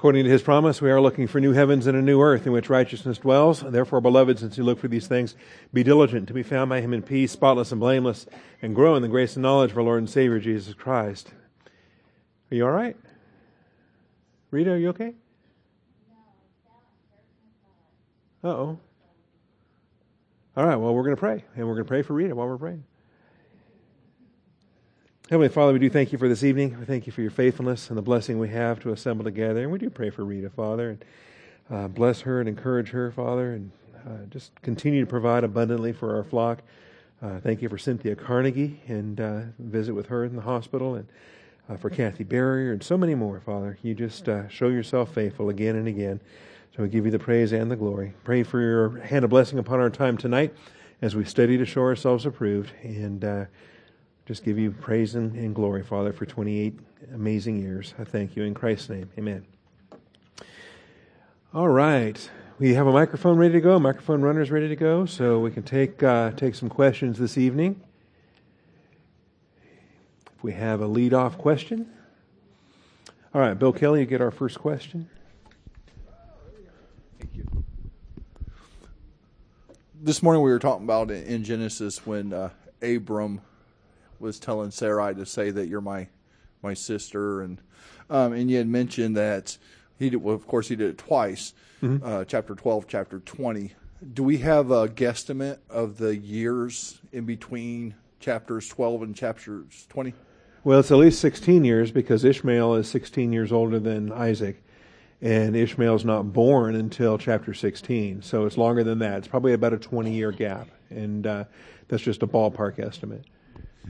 According to his promise, we are looking for new heavens and a new earth in which righteousness dwells. Therefore, beloved, since you look for these things, be diligent to be found by him in peace, spotless and blameless, and grow in the grace and knowledge of our Lord and Savior Jesus Christ. Are you all right? Rita, are you okay? Uh oh. All right, well, we're going to pray, and we're going to pray for Rita while we're praying. Heavenly Father, we do thank you for this evening. We thank you for your faithfulness and the blessing we have to assemble together. And we do pray for Rita, Father, and uh, bless her and encourage her, Father, and uh, just continue to provide abundantly for our flock. Uh, thank you for Cynthia Carnegie and uh, visit with her in the hospital, and uh, for Kathy Barrier and so many more, Father. You just uh, show yourself faithful again and again. So we give you the praise and the glory. Pray for your hand of blessing upon our time tonight as we study to show ourselves approved and just give you praise and, and, glory, Father, for 28 amazing years. I thank you in Christ's name. Amen. All right. We have a microphone ready to go, microphone runners ready to go, so we can take, uh, take some questions this evening. If we have a lead off question. All right, Bill Kelly, you get our first question. Thank you. This morning we were talking about in Genesis when uh, Abram was telling Sarai to say that you're my my sister, and um, and you had mentioned that he did. Well, of course, he did it twice. Mm-hmm. Uh, chapter twelve, chapter twenty. Do we have a guesstimate of the years in between chapters twelve and chapters twenty? Well, it's at least sixteen years because Ishmael is sixteen years older than Isaac, and Ishmael's not born until chapter sixteen. So it's longer than that. It's probably about a twenty-year gap, and uh, that's just a ballpark estimate.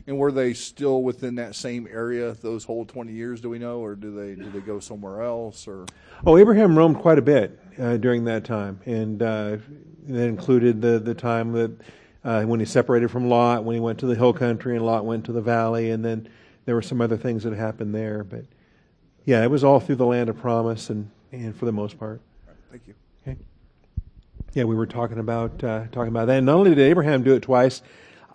And were they still within that same area those whole twenty years? Do we know, or do they do they go somewhere else? Or oh, Abraham roamed quite a bit uh, during that time, and uh, that included the the time that uh, when he separated from Lot, when he went to the hill country, and Lot went to the valley, and then there were some other things that happened there. But yeah, it was all through the land of promise, and and for the most part. Right, thank you. Okay. Yeah, we were talking about uh, talking about that. And not only did Abraham do it twice,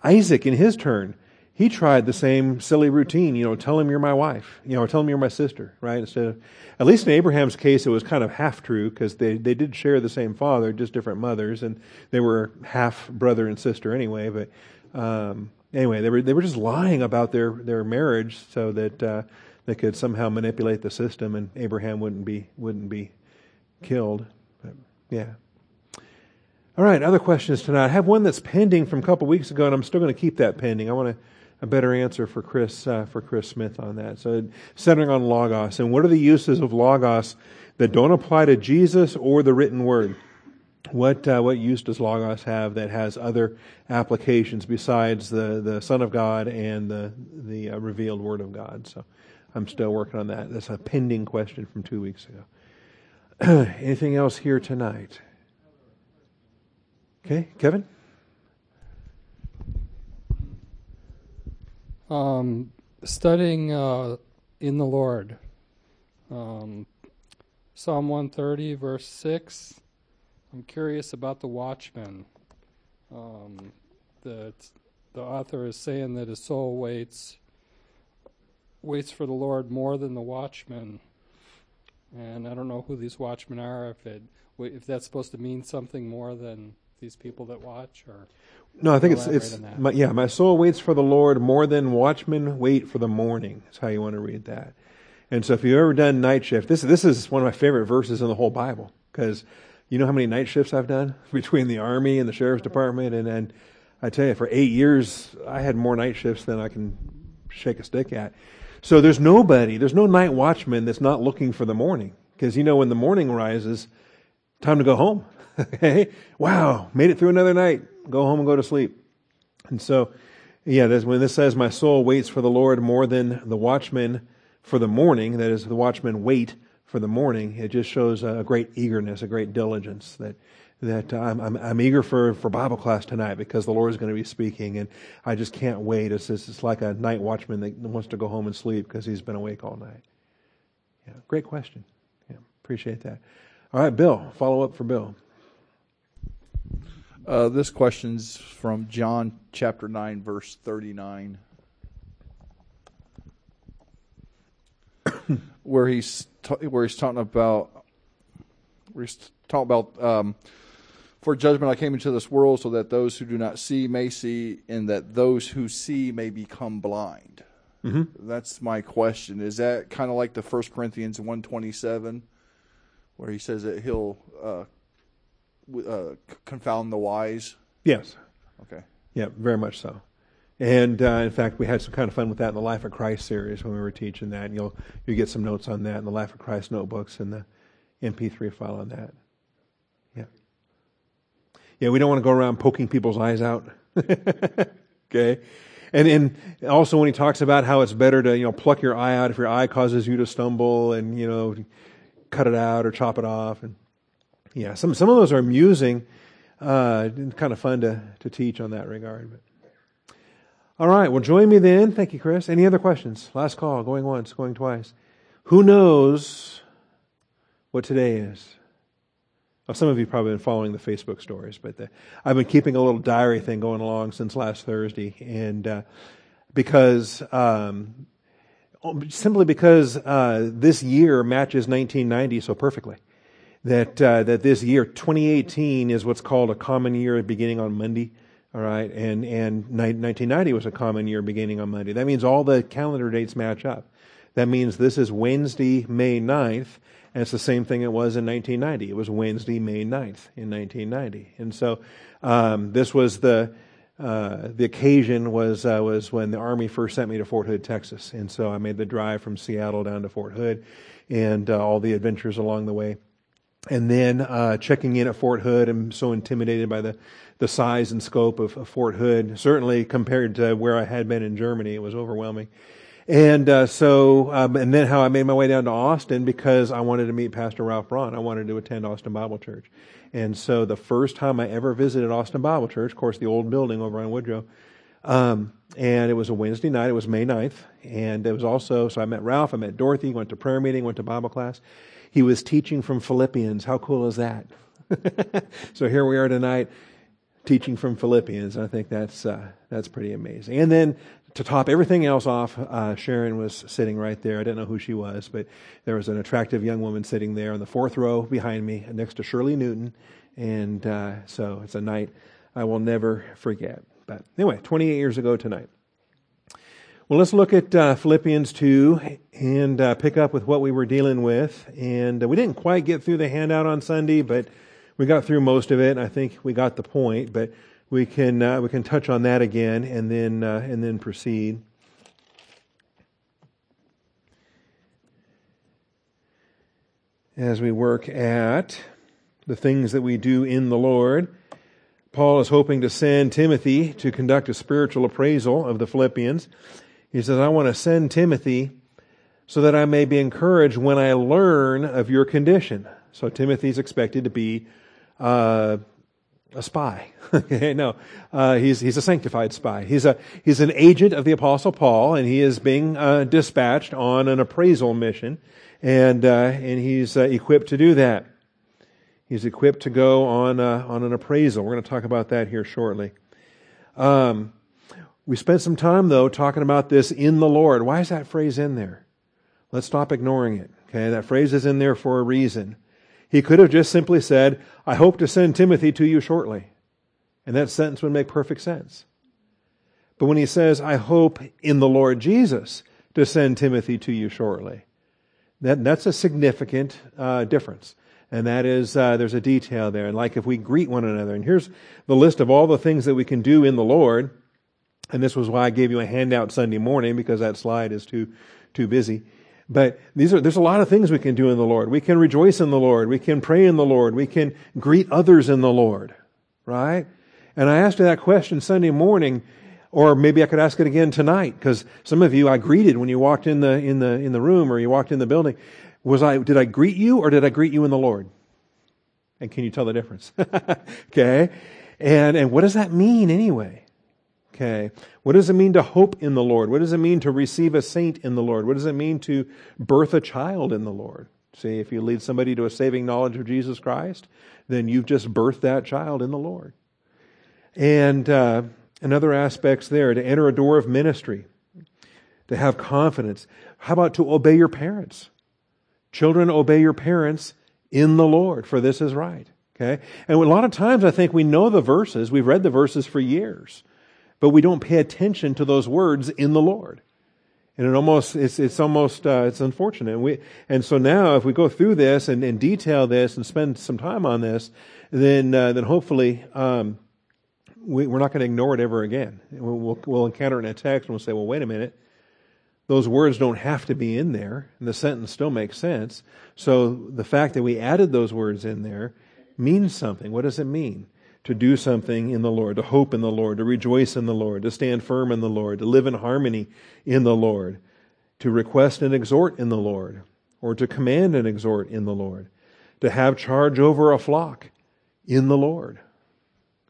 Isaac, in his turn he tried the same silly routine, you know, tell him you're my wife, you know, tell him you're my sister, right? Instead of, at least in Abraham's case, it was kind of half true because they, they did share the same father, just different mothers, and they were half brother and sister anyway. But um, anyway, they were they were just lying about their their marriage so that uh, they could somehow manipulate the system, and Abraham wouldn't be wouldn't be killed. But, yeah. All right, other questions tonight. I have one that's pending from a couple weeks ago, and I'm still going to keep that pending. I want to a better answer for Chris uh, for Chris Smith on that. So centering on logos and what are the uses of logos that don't apply to Jesus or the written word? What uh, what use does logos have that has other applications besides the, the Son of God and the the uh, revealed Word of God? So I'm still working on that. That's a pending question from two weeks ago. Anything else here tonight? Okay, Kevin. Um, studying uh, in the Lord. Um, Psalm 130, verse 6. I'm curious about the watchman. Um, the, the author is saying that his soul waits waits for the Lord more than the watchman. And I don't know who these watchmen are. If it if that's supposed to mean something more than these people that watch, or no, I think it's it's my, yeah. My soul waits for the Lord more than watchmen wait for the morning. that's how you want to read that. And so, if you've ever done night shift, this this is one of my favorite verses in the whole Bible because you know how many night shifts I've done between the army and the sheriff's department, and and I tell you, for eight years I had more night shifts than I can shake a stick at. So there's nobody, there's no night watchman that's not looking for the morning because you know when the morning rises, time to go home. okay, wow, made it through another night go home and go to sleep. And so, yeah, when this says, My soul waits for the Lord more than the watchman for the morning, that is, the watchmen wait for the morning, it just shows a great eagerness, a great diligence that that uh, I'm, I'm, I'm, eager for, for Bible class tonight because the Lord is going to be speaking, and I just can't wait. It's, it's like a night watchman that wants to go home and sleep because he's been awake all night. Yeah, great question. Yeah, appreciate that. All right, Bill, follow up for Bill. Uh, this question's from John chapter 9, verse 39, where he's t- where he's talking about where he's talking about um, for judgment I came into this world so that those who do not see may see, and that those who see may become blind. Mm-hmm. That's my question. Is that kind of like the First Corinthians one twenty seven, where he says that he'll uh, uh, confound the wise? Yes. Okay. Yeah, very much so. And uh, in fact, we had some kind of fun with that in the Life of Christ series when we were teaching that. And you'll you get some notes on that in the Life of Christ notebooks and the MP3 file on that. Yeah. Yeah, we don't want to go around poking people's eyes out. okay. And and also when he talks about how it's better to you know pluck your eye out if your eye causes you to stumble and you know cut it out or chop it off and yeah some some of those are amusing, uh, kind of fun to to teach on that regard. But all right, well, join me then. Thank you, Chris. Any other questions? Last call, going once, going twice. Who knows what today is? Well, some of you probably been following the Facebook stories, but the, I've been keeping a little diary thing going along since last Thursday, and uh, because um, simply because uh, this year matches 1990 so perfectly. That uh, that this year, 2018, is what's called a common year beginning on Monday. All right, and and 1990 was a common year beginning on Monday. That means all the calendar dates match up. That means this is Wednesday, May 9th, and it's the same thing it was in 1990. It was Wednesday, May 9th in 1990, and so um, this was the uh, the occasion was uh, was when the Army first sent me to Fort Hood, Texas, and so I made the drive from Seattle down to Fort Hood, and uh, all the adventures along the way, and then uh, checking in at Fort Hood. I'm so intimidated by the the size and scope of, of, Fort Hood. Certainly compared to where I had been in Germany, it was overwhelming. And uh, so, um, and then how I made my way down to Austin because I wanted to meet Pastor Ralph Braun. I wanted to attend Austin Bible Church. And so the first time I ever visited Austin Bible Church, of course, the old building over on Woodrow, um, and it was a Wednesday night. It was May 9th. And it was also, so I met Ralph, I met Dorothy, went to prayer meeting, went to Bible class. He was teaching from Philippians. How cool is that? so here we are tonight teaching from Philippians. I think that's uh, that's pretty amazing. And then to top everything else off, uh, Sharon was sitting right there. I didn't know who she was, but there was an attractive young woman sitting there in the fourth row behind me, next to Shirley Newton. And uh, so it's a night I will never forget. But anyway, 28 years ago tonight. Well, let's look at uh, Philippians 2 and uh, pick up with what we were dealing with. And uh, we didn't quite get through the handout on Sunday, but we got through most of it. I think we got the point, but we can uh, we can touch on that again and then uh, and then proceed. As we work at the things that we do in the Lord, Paul is hoping to send Timothy to conduct a spiritual appraisal of the Philippians. He says, I want to send Timothy so that I may be encouraged when I learn of your condition. So Timothy's expected to be uh, a spy. no, uh, he's he's a sanctified spy. He's a he's an agent of the apostle Paul, and he is being uh, dispatched on an appraisal mission, and uh, and he's uh, equipped to do that. He's equipped to go on uh, on an appraisal. We're going to talk about that here shortly. Um, we spent some time though talking about this in the Lord. Why is that phrase in there? Let's stop ignoring it. Okay, that phrase is in there for a reason. He could have just simply said, I hope to send Timothy to you shortly. And that sentence would make perfect sense. But when he says, I hope in the Lord Jesus to send Timothy to you shortly, that, that's a significant uh, difference. And that is, uh, there's a detail there. And like if we greet one another, and here's the list of all the things that we can do in the Lord. And this was why I gave you a handout Sunday morning because that slide is too, too busy. But these are, there's a lot of things we can do in the Lord. We can rejoice in the Lord. We can pray in the Lord. We can greet others in the Lord. Right? And I asked you that question Sunday morning, or maybe I could ask it again tonight, because some of you I greeted when you walked in the, in the, in the room or you walked in the building. Was I, did I greet you or did I greet you in the Lord? And can you tell the difference? okay. And, and what does that mean anyway? Okay. What does it mean to hope in the Lord? What does it mean to receive a saint in the Lord? What does it mean to birth a child in the Lord? See, if you lead somebody to a saving knowledge of Jesus Christ, then you've just birthed that child in the Lord. And, uh, and other aspects there, to enter a door of ministry, to have confidence. How about to obey your parents? Children, obey your parents in the Lord, for this is right. Okay? And a lot of times I think we know the verses, we've read the verses for years, but we don't pay attention to those words in the Lord. And it almost, it's, it's almost, uh, it's unfortunate. And, we, and so now if we go through this and, and detail this and spend some time on this, then, uh, then hopefully, um, we, are not going to ignore it ever again. We'll, we'll, encounter it in a text and we'll say, well, wait a minute. Those words don't have to be in there and the sentence still makes sense. So the fact that we added those words in there means something. What does it mean? To do something in the Lord, to hope in the Lord, to rejoice in the Lord, to stand firm in the Lord, to live in harmony in the Lord, to request and exhort in the Lord, or to command and exhort in the Lord, to have charge over a flock in the Lord.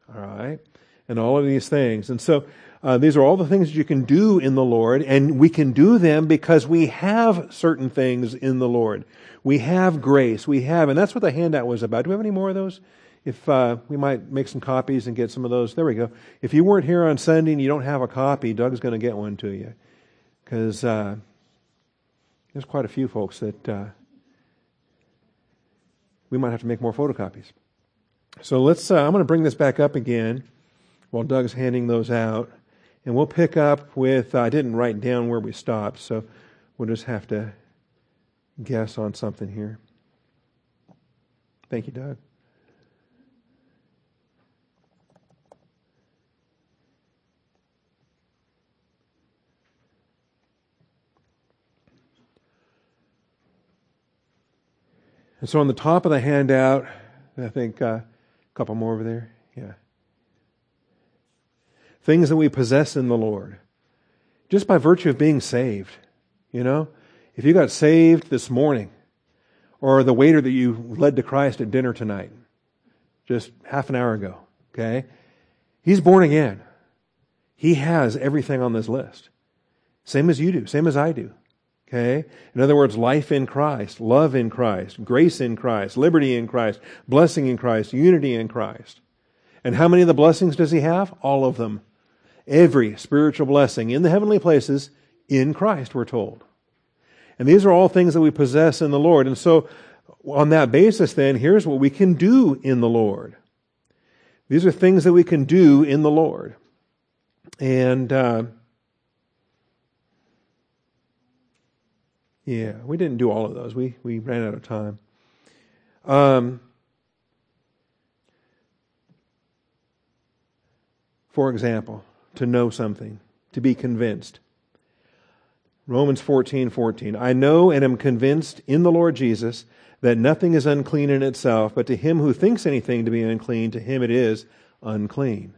All right? And all of these things. And so, uh, these are all the things that you can do in the Lord, and we can do them because we have certain things in the Lord. We have grace. We have, and that's what the handout was about. Do we have any more of those? If uh, we might make some copies and get some of those. There we go. If you weren't here on Sunday and you don't have a copy, Doug's going to get one to you. Because uh, there's quite a few folks that uh, we might have to make more photocopies. So let's, uh, I'm going to bring this back up again while Doug's handing those out. And we'll pick up with, uh, I didn't write down where we stopped, so we'll just have to guess on something here. Thank you, Doug. And so on the top of the handout, I think uh, a couple more over there. Yeah. Things that we possess in the Lord. Just by virtue of being saved. You know? If you got saved this morning, or the waiter that you led to Christ at dinner tonight, just half an hour ago, okay? He's born again. He has everything on this list. Same as you do, same as I do. Okay? In other words, life in Christ, love in Christ, grace in Christ, liberty in Christ, blessing in Christ, unity in Christ. And how many of the blessings does he have? All of them. Every spiritual blessing in the heavenly places in Christ, we're told. And these are all things that we possess in the Lord. And so, on that basis, then, here's what we can do in the Lord. These are things that we can do in the Lord. And, uh, yeah, we didn't do all of those. We, we ran out of time. Um, for example, to know something, to be convinced. Romans 14, 14. I know and am convinced in the Lord Jesus that nothing is unclean in itself, but to him who thinks anything to be unclean, to him it is unclean.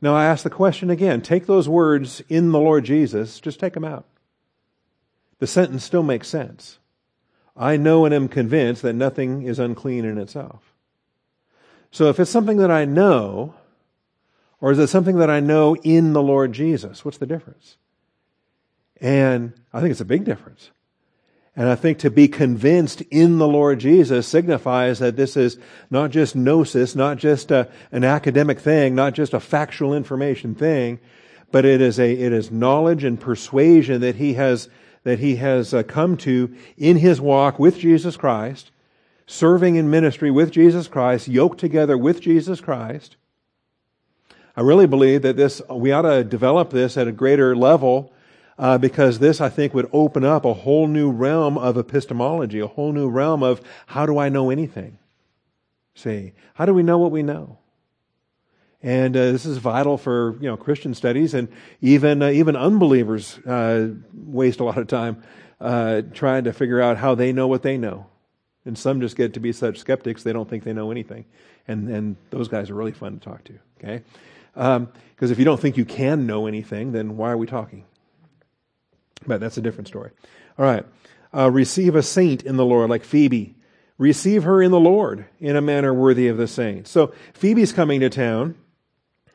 Now I ask the question again. Take those words in the Lord Jesus, just take them out. The sentence still makes sense. I know and am convinced that nothing is unclean in itself. So if it's something that I know, or is it something that I know in the Lord Jesus? What's the difference? And I think it's a big difference. And I think to be convinced in the Lord Jesus signifies that this is not just gnosis, not just a, an academic thing, not just a factual information thing, but it is a, it is knowledge and persuasion that he has, that he has uh, come to in his walk with Jesus Christ, serving in ministry with Jesus Christ, yoked together with Jesus Christ. I really believe that this, we ought to develop this at a greater level uh, because this, I think, would open up a whole new realm of epistemology, a whole new realm of how do I know anything? See, how do we know what we know? And uh, this is vital for you know Christian studies, and even uh, even unbelievers uh, waste a lot of time uh, trying to figure out how they know what they know. And some just get to be such skeptics they don't think they know anything, and and those guys are really fun to talk to. Okay, because um, if you don't think you can know anything, then why are we talking? But that's a different story. All right. Uh, receive a saint in the Lord, like Phoebe. Receive her in the Lord in a manner worthy of the saints. So Phoebe's coming to town.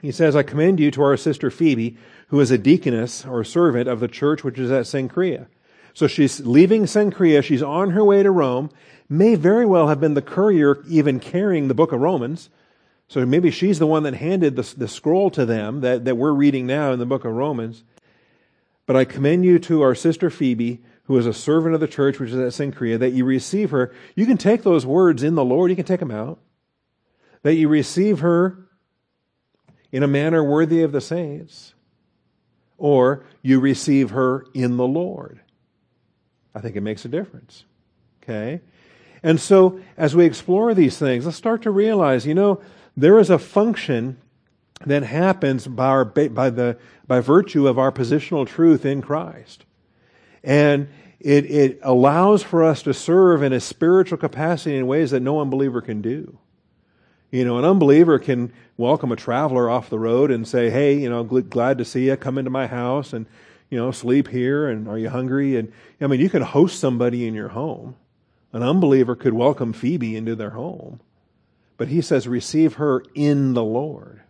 He says, I commend you to our sister Phoebe, who is a deaconess or servant of the church which is at Cenchrea. So she's leaving Cenchrea. She's on her way to Rome. May very well have been the courier even carrying the book of Romans. So maybe she's the one that handed the, the scroll to them that, that we're reading now in the book of Romans. But I commend you to our sister Phoebe, who is a servant of the church, which is at Cenchrea, that you receive her. You can take those words in the Lord, you can take them out. That you receive her in a manner worthy of the saints, or you receive her in the Lord. I think it makes a difference. Okay? And so, as we explore these things, let's start to realize, you know, there is a function that happens by, our, by, the, by virtue of our positional truth in Christ. And it, it allows for us to serve in a spiritual capacity in ways that no unbeliever can do. You know, an unbeliever can welcome a traveler off the road and say, "Hey, you know, glad to see you. Come into my house and you know, sleep here. And are you hungry?" And I mean, you can host somebody in your home. An unbeliever could welcome Phoebe into their home, but he says, "Receive her in the Lord."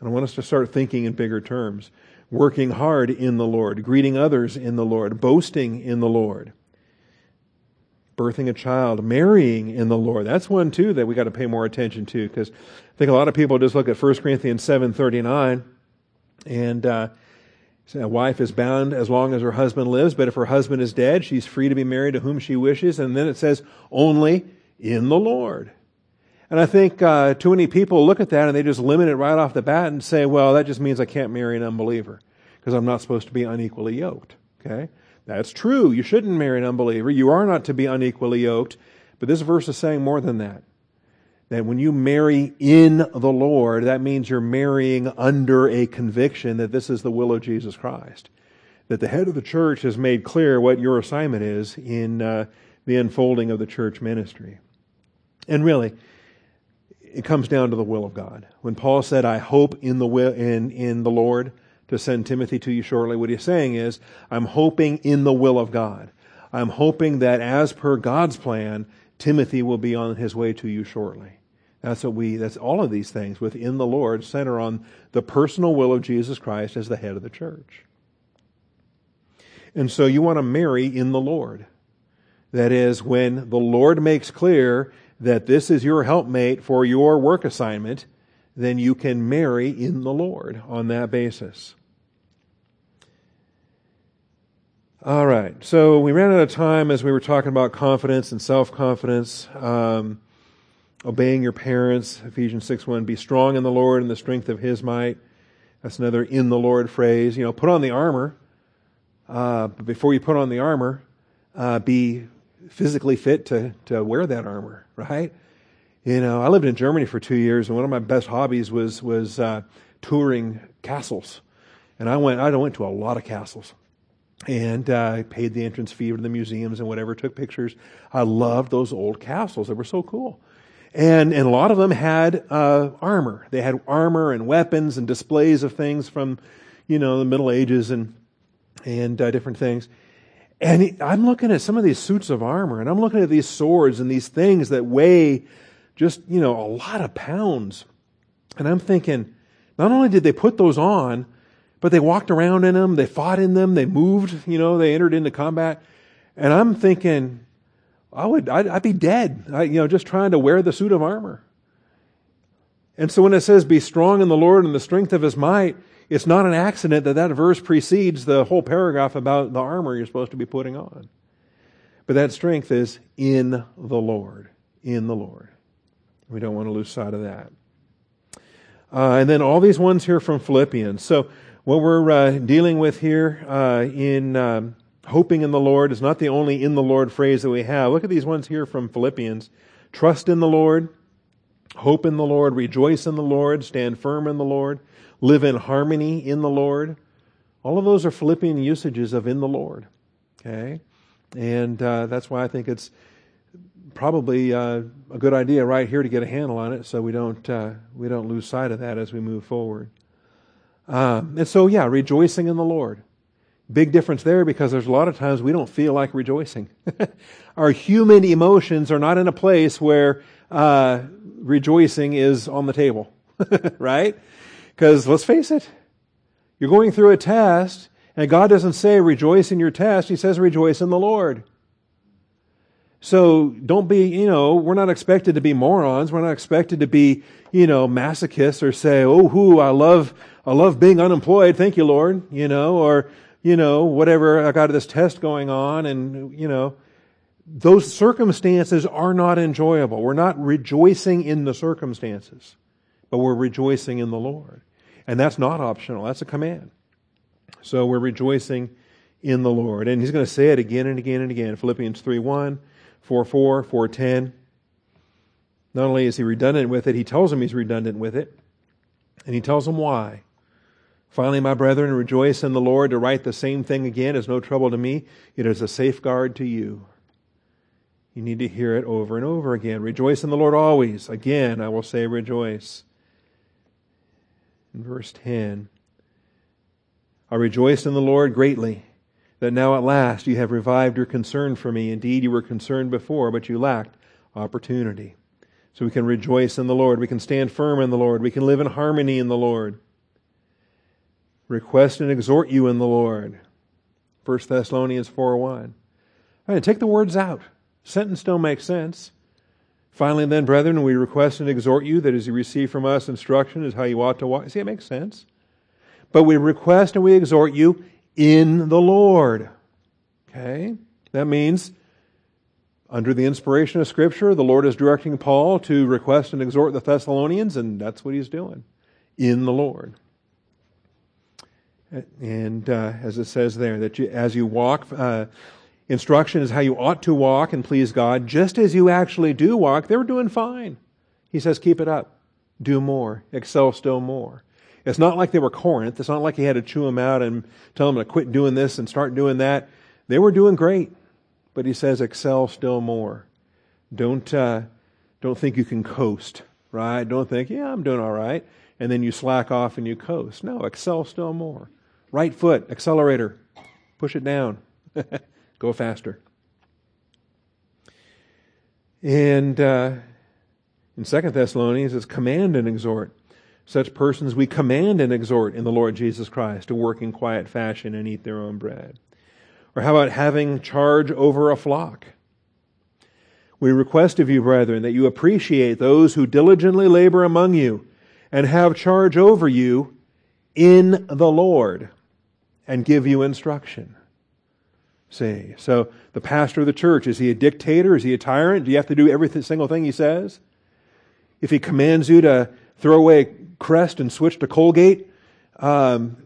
And I want us to start thinking in bigger terms working hard in the Lord, greeting others in the Lord, boasting in the Lord, birthing a child, marrying in the Lord. That's one too that we got to pay more attention to because I think a lot of people just look at 1 Corinthians 7:39 and uh, a wife is bound as long as her husband lives, but if her husband is dead, she's free to be married to whom she wishes. And then it says, only in the Lord. And I think uh, too many people look at that and they just limit it right off the bat and say, well, that just means I can't marry an unbeliever because I'm not supposed to be unequally yoked. Okay? That's true. You shouldn't marry an unbeliever. You are not to be unequally yoked. But this verse is saying more than that. That when you marry in the Lord, that means you're marrying under a conviction that this is the will of Jesus Christ. That the head of the church has made clear what your assignment is in uh, the unfolding of the church ministry. And really, it comes down to the will of God. When Paul said, I hope in the will, in, in the Lord to send Timothy to you shortly, what he's saying is, I'm hoping in the will of God. I'm hoping that as per God's plan, Timothy will be on his way to you shortly. That's what we, that's all of these things within the Lord center on the personal will of Jesus Christ as the head of the church. And so you want to marry in the Lord. That is, when the Lord makes clear that this is your helpmate for your work assignment, then you can marry in the Lord on that basis. All right, so we ran out of time as we were talking about confidence and self confidence. Um, obeying your parents, Ephesians 6 1, be strong in the Lord and the strength of his might. That's another in the Lord phrase. You know, put on the armor. Uh, but before you put on the armor, uh, be physically fit to, to wear that armor, right? You know, I lived in Germany for two years, and one of my best hobbies was was uh, touring castles. And I went, I went to a lot of castles, and uh, I paid the entrance fee to the museums and whatever. Took pictures. I loved those old castles; they were so cool. And and a lot of them had uh, armor. They had armor and weapons and displays of things from, you know, the Middle Ages and and uh, different things. And I'm looking at some of these suits of armor, and I'm looking at these swords and these things that weigh just, you know, a lot of pounds. And I'm thinking, not only did they put those on, but they walked around in them, they fought in them, they moved, you know, they entered into combat. And I'm thinking, I would, I'd, I'd be dead, I, you know, just trying to wear the suit of armor. And so when it says, be strong in the Lord and the strength of his might, it's not an accident that that verse precedes the whole paragraph about the armor you're supposed to be putting on. But that strength is in the Lord. In the Lord. We don't want to lose sight of that. Uh, and then all these ones here from Philippians. So what we're uh, dealing with here uh, in um, hoping in the Lord is not the only in the Lord phrase that we have. Look at these ones here from Philippians. Trust in the Lord, hope in the Lord, rejoice in the Lord, stand firm in the Lord live in harmony in the Lord. All of those are Philippian usages of in the Lord. Okay? And uh, that's why I think it's probably uh, a good idea right here to get a handle on it so we don't, uh, we don't lose sight of that as we move forward. Um, and so, yeah, rejoicing in the Lord. Big difference there because there's a lot of times we don't feel like rejoicing. Our human emotions are not in a place where uh, rejoicing is on the table, right? Because let's face it, you're going through a test, and God doesn't say rejoice in your test, He says rejoice in the Lord. So don't be, you know, we're not expected to be morons. We're not expected to be, you know, masochists or say, oh, who, I love, I love being unemployed. Thank you, Lord. You know, or, you know, whatever, I got this test going on and, you know, those circumstances are not enjoyable. We're not rejoicing in the circumstances, but we're rejoicing in the Lord. And that's not optional. That's a command. So we're rejoicing in the Lord. And he's going to say it again and again and again. Philippians 3 1, 4 4, 4 10. Not only is he redundant with it, he tells them he's redundant with it. And he tells them why. Finally, my brethren, rejoice in the Lord. To write the same thing again is no trouble to me. It is a safeguard to you. You need to hear it over and over again. Rejoice in the Lord always. Again, I will say rejoice. In verse 10, I rejoice in the Lord greatly that now at last you have revived your concern for me. Indeed, you were concerned before, but you lacked opportunity. So we can rejoice in the Lord. We can stand firm in the Lord. We can live in harmony in the Lord. Request and exhort you in the Lord. 1 Thessalonians 4 1. All right, take the words out. Sentence don't make sense. Finally, then, brethren, we request and exhort you that as you receive from us instruction is how you ought to walk. See, it makes sense. But we request and we exhort you in the Lord. Okay? That means, under the inspiration of Scripture, the Lord is directing Paul to request and exhort the Thessalonians, and that's what he's doing in the Lord. And uh, as it says there, that you, as you walk, uh, instruction is how you ought to walk and please God, just as you actually do walk, they were doing fine. He says, keep it up, do more, excel still more. It's not like they were Corinth. It's not like he had to chew them out and tell them to quit doing this and start doing that. They were doing great, but he says, excel still more. Don't uh, don't think you can coast, right? Don't think, yeah, I'm doing all right, and then you slack off and you coast. No, excel still more. Right foot, accelerator, push it down, go faster. And uh, in Second Thessalonians, it's command and exhort. Such persons we command and exhort in the Lord Jesus Christ to work in quiet fashion and eat their own bread. Or how about having charge over a flock? We request of you, brethren, that you appreciate those who diligently labor among you and have charge over you in the Lord and give you instruction. See, so the pastor of the church, is he a dictator? Is he a tyrant? Do you have to do every single thing he says? If he commands you to throw away Crest and switch to Colgate, um,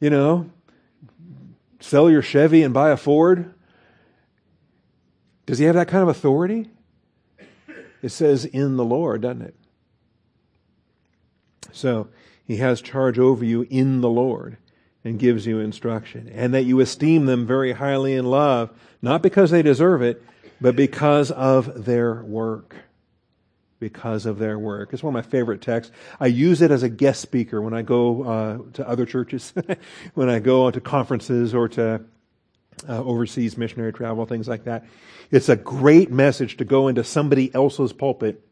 you know, sell your Chevy and buy a Ford? Does he have that kind of authority? It says in the Lord, doesn't it? So he has charge over you in the Lord and gives you instruction, and that you esteem them very highly in love, not because they deserve it, but because of their work because of their work. It's one of my favorite texts. I use it as a guest speaker when I go uh, to other churches, when I go to conferences or to uh, overseas missionary travel, things like that. It's a great message to go into somebody else's pulpit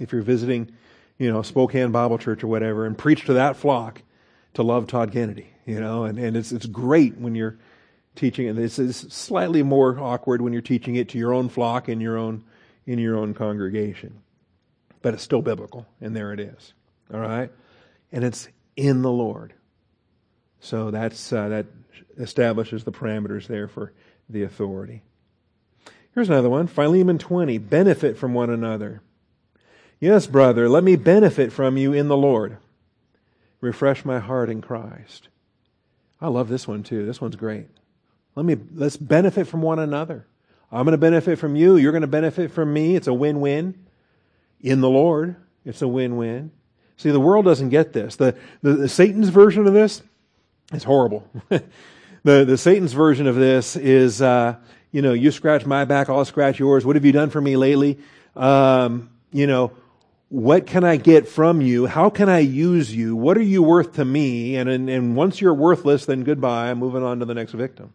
if you're visiting, you know, Spokane Bible Church or whatever, and preach to that flock to love Todd Kennedy, you know, and, and it's, it's great when you're teaching it. It's, it's slightly more awkward when you're teaching it to your own flock in your own, in your own congregation but it's still biblical, and there it is. All right? And it's in the Lord. So that's, uh, that establishes the parameters there for the authority. Here's another one Philemon 20 benefit from one another. Yes, brother, let me benefit from you in the Lord. Refresh my heart in Christ. I love this one too. This one's great. Let me let's benefit from one another. I'm going to benefit from you. You're going to benefit from me. It's a win-win in the Lord. It's a win-win. See, the world doesn't get this. The, the, the Satan's version of this is horrible. the, the Satan's version of this is, uh, you know, you scratch my back, I'll scratch yours. What have you done for me lately? Um, you know, what can I get from you? How can I use you? What are you worth to me? And, and, and once you're worthless, then goodbye. I'm moving on to the next victim.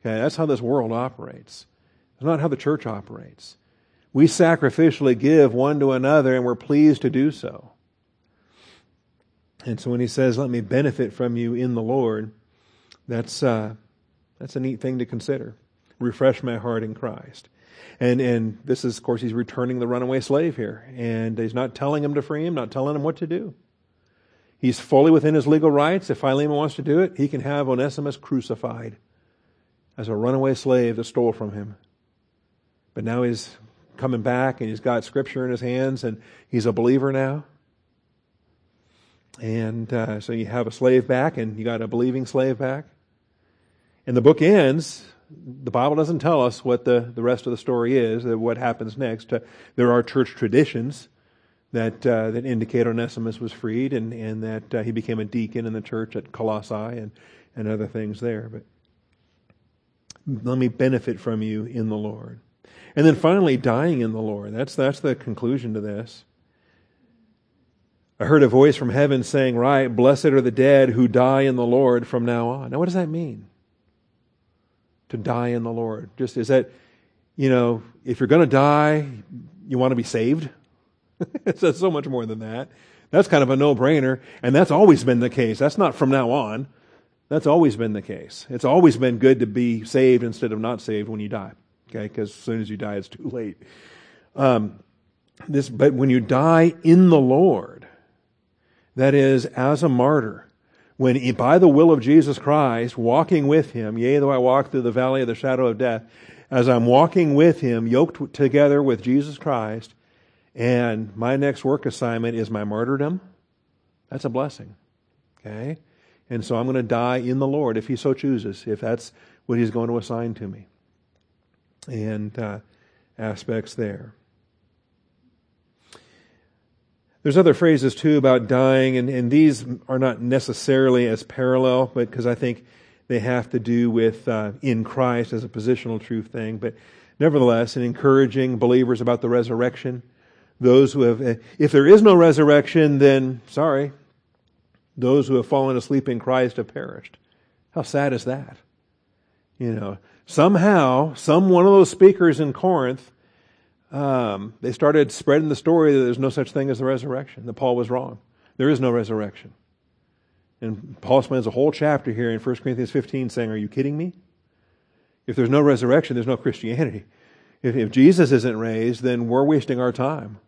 Okay, that's how this world operates. It's not how the church operates. We sacrificially give one to another and we're pleased to do so. And so when he says, Let me benefit from you in the Lord, that's, uh, that's a neat thing to consider. Refresh my heart in Christ. And, and this is, of course, he's returning the runaway slave here. And he's not telling him to free him, not telling him what to do. He's fully within his legal rights. If Philemon wants to do it, he can have Onesimus crucified as a runaway slave that stole from him. But now he's coming back and he's got scripture in his hands and he's a believer now. And uh, so you have a slave back and you got a believing slave back. And the book ends. The Bible doesn't tell us what the, the rest of the story is, what happens next. Uh, there are church traditions that uh, that indicate Onesimus was freed and, and that uh, he became a deacon in the church at Colossae and, and other things there. But let me benefit from you in the Lord. And then finally, dying in the Lord. That's, that's the conclusion to this. I heard a voice from heaven saying, Right, blessed are the dead who die in the Lord from now on. Now, what does that mean? To die in the Lord. Just is that, you know, if you're going to die, you want to be saved? it says so much more than that. That's kind of a no brainer, and that's always been the case. That's not from now on. That's always been the case. It's always been good to be saved instead of not saved when you die. Okay, because as soon as you die, it's too late. Um, this, but when you die in the Lord, that is, as a martyr, when by the will of Jesus Christ, walking with Him, yea, though I walk through the valley of the shadow of death, as I'm walking with Him, yoked together with Jesus Christ, and my next work assignment is my martyrdom, that's a blessing. Okay? And so I'm going to die in the Lord if He so chooses, if that's what He's going to assign to me. And uh, aspects there. There's other phrases too about dying, and, and these are not necessarily as parallel, but because I think they have to do with uh, in Christ as a positional truth thing. But nevertheless, in encouraging believers about the resurrection, those who have, if there is no resurrection, then sorry, those who have fallen asleep in Christ have perished. How sad is that? You know, somehow, some one of those speakers in Corinth, um, they started spreading the story that there's no such thing as the resurrection, that Paul was wrong. There is no resurrection. And Paul spends a whole chapter here in 1 Corinthians 15 saying, Are you kidding me? If there's no resurrection, there's no Christianity. If, if Jesus isn't raised, then we're wasting our time.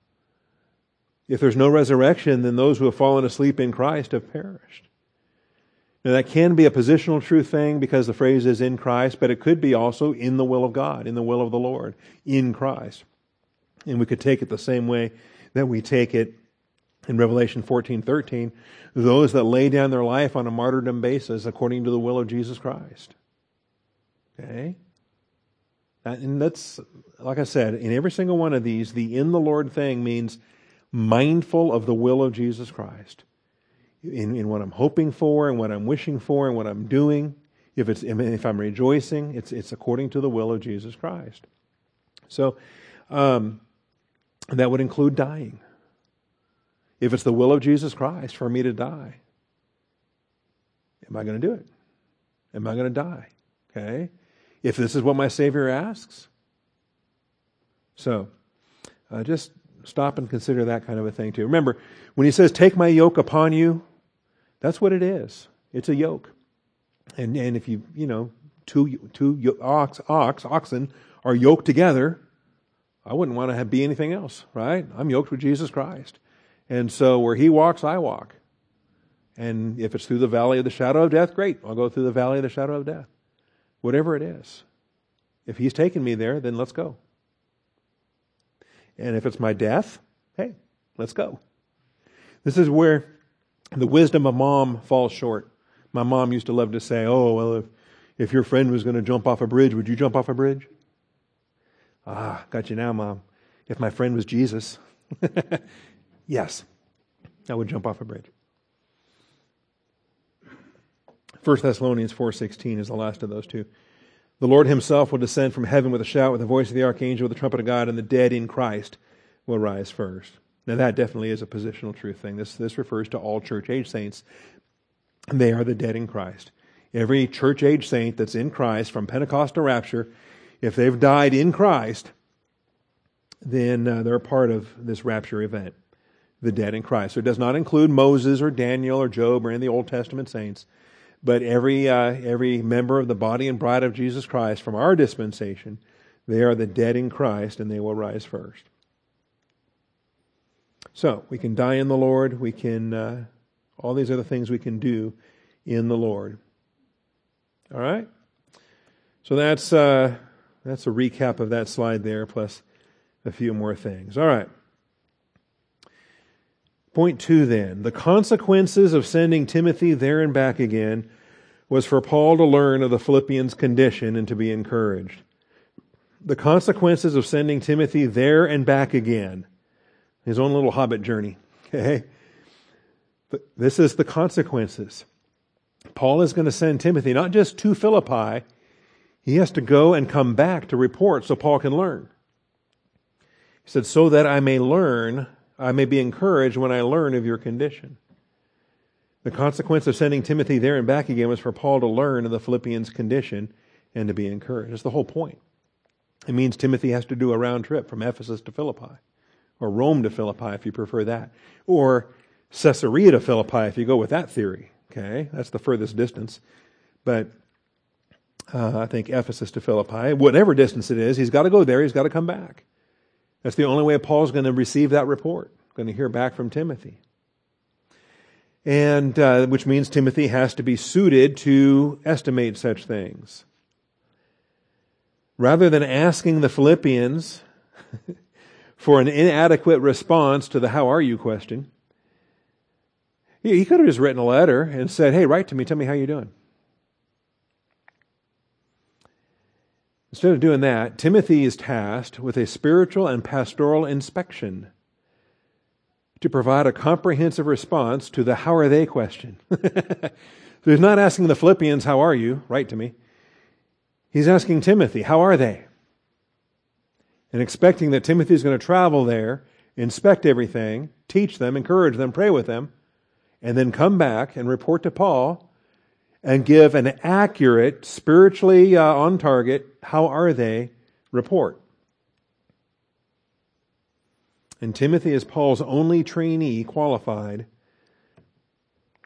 If there's no resurrection, then those who have fallen asleep in Christ have perished. Now, that can be a positional truth thing because the phrase is in Christ, but it could be also in the will of God, in the will of the Lord, in Christ. And we could take it the same way that we take it in Revelation 14 13, those that lay down their life on a martyrdom basis according to the will of Jesus Christ. Okay? And that's, like I said, in every single one of these, the in the Lord thing means mindful of the will of Jesus Christ in, in what I'm hoping for and what I'm wishing for and what I'm doing. If, it's, if I'm rejoicing, it's, it's according to the will of Jesus Christ. So um, that would include dying. If it's the will of Jesus Christ for me to die, am I going to do it? Am I going to die? Okay? If this is what my Savior asks. So, uh, just stop and consider that kind of a thing too. Remember, when he says, Take my yoke upon you, that's what it is. It's a yoke. And, and if you, you know, two, two ox, ox, oxen are yoked together, I wouldn't want to be anything else, right? I'm yoked with Jesus Christ. And so where he walks, I walk. And if it's through the valley of the shadow of death, great. I'll go through the valley of the shadow of death. Whatever it is. If he's taken me there, then let's go. And if it's my death, hey, let's go. This is where the wisdom of mom falls short. My mom used to love to say, Oh, well, if, if your friend was going to jump off a bridge, would you jump off a bridge? Ah, got you now, mom. If my friend was Jesus, yes, I would jump off a bridge. 1 Thessalonians 4.16 is the last of those two. The Lord himself will descend from heaven with a shout, with the voice of the archangel, with the trumpet of God, and the dead in Christ will rise first. Now, that definitely is a positional truth thing. This, this refers to all church age saints. They are the dead in Christ. Every church age saint that's in Christ from Pentecost to rapture, if they've died in Christ, then uh, they're a part of this rapture event, the dead in Christ. So it does not include Moses or Daniel or Job or any of the Old Testament saints. But every, uh, every member of the body and bride of Jesus Christ from our dispensation, they are the dead in Christ and they will rise first. So we can die in the Lord. We can uh, All these other things we can do in the Lord. All right? So that's, uh, that's a recap of that slide there, plus a few more things. All right. Point two then. The consequences of sending Timothy there and back again was for Paul to learn of the Philippians' condition and to be encouraged. The consequences of sending Timothy there and back again. His own little hobbit journey. Okay? This is the consequences. Paul is going to send Timothy not just to Philippi, he has to go and come back to report so Paul can learn. He said, So that I may learn, I may be encouraged when I learn of your condition. The consequence of sending Timothy there and back again was for Paul to learn of the Philippians' condition and to be encouraged. That's the whole point. It means Timothy has to do a round trip from Ephesus to Philippi, or Rome to Philippi if you prefer that, or Caesarea to Philippi if you go with that theory. Okay, that's the furthest distance. But uh, I think Ephesus to Philippi, whatever distance it is, he's got to go there, he's got to come back. That's the only way Paul's going to receive that report, going to hear back from Timothy. And uh, which means Timothy has to be suited to estimate such things. Rather than asking the Philippians for an inadequate response to the how are you question, he could have just written a letter and said, hey, write to me, tell me how you're doing. Instead of doing that, Timothy is tasked with a spiritual and pastoral inspection to provide a comprehensive response to the how are they question. so he's not asking the Philippians, how are you? Write to me. He's asking Timothy, how are they? And expecting that Timothy is going to travel there, inspect everything, teach them, encourage them, pray with them, and then come back and report to Paul and give an accurate, spiritually uh, on target, how are they report. And Timothy is Paul's only trainee qualified,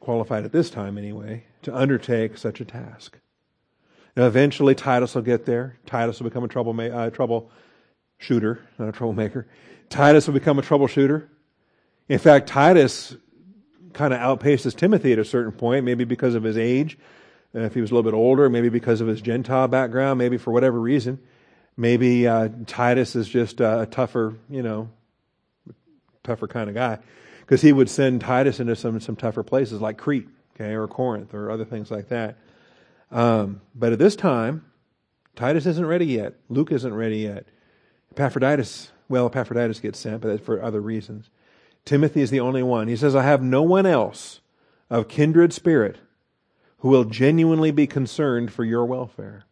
qualified at this time anyway, to undertake such a task. Now, eventually, Titus will get there. Titus will become a trouble, uh, trouble shooter, not a troublemaker. Titus will become a troubleshooter. In fact, Titus kind of outpaces Timothy at a certain point, maybe because of his age, uh, if he was a little bit older, maybe because of his Gentile background, maybe for whatever reason. Maybe uh, Titus is just a tougher, you know, tougher kind of guy, because he would send Titus into some some tougher places like Crete, okay, or Corinth, or other things like that. Um, but at this time, Titus isn't ready yet. Luke isn't ready yet. Epaphroditus, well, Epaphroditus gets sent, but for other reasons. Timothy is the only one. He says, I have no one else of kindred spirit who will genuinely be concerned for your welfare.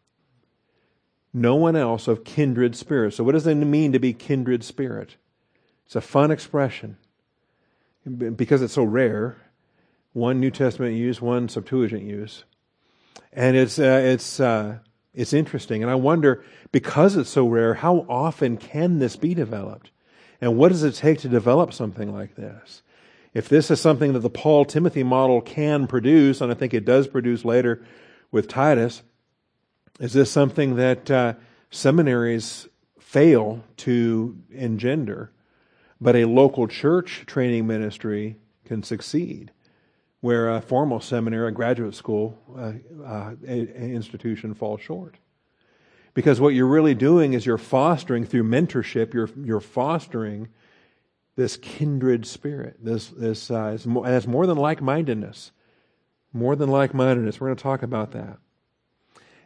No one else of kindred spirit. So, what does it mean to be kindred spirit? It's a fun expression because it's so rare. One New Testament use, one Septuagint use, and it's uh, it's uh, it's interesting. And I wonder because it's so rare, how often can this be developed? And what does it take to develop something like this? If this is something that the Paul Timothy model can produce, and I think it does produce later with Titus, is this something that uh, seminaries fail to engender, but a local church training ministry can succeed? Where a formal seminary, a graduate school uh, uh, institution falls short. Because what you're really doing is you're fostering through mentorship, you're, you're fostering this kindred spirit. This, this uh, more, that's more than like mindedness. More than like mindedness. We're going to talk about that.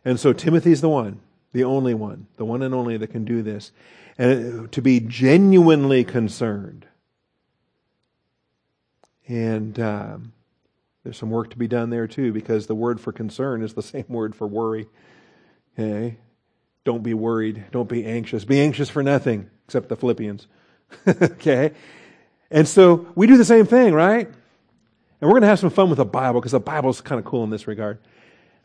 And so Timothy's the one, the only one, the one and only that can do this. And uh, to be genuinely concerned. And um, there's some work to be done there too, because the word for concern is the same word for worry. Okay? Don't be worried. Don't be anxious. Be anxious for nothing except the Philippians. okay? And so we do the same thing, right? And we're going to have some fun with the Bible because the Bible's kind of cool in this regard.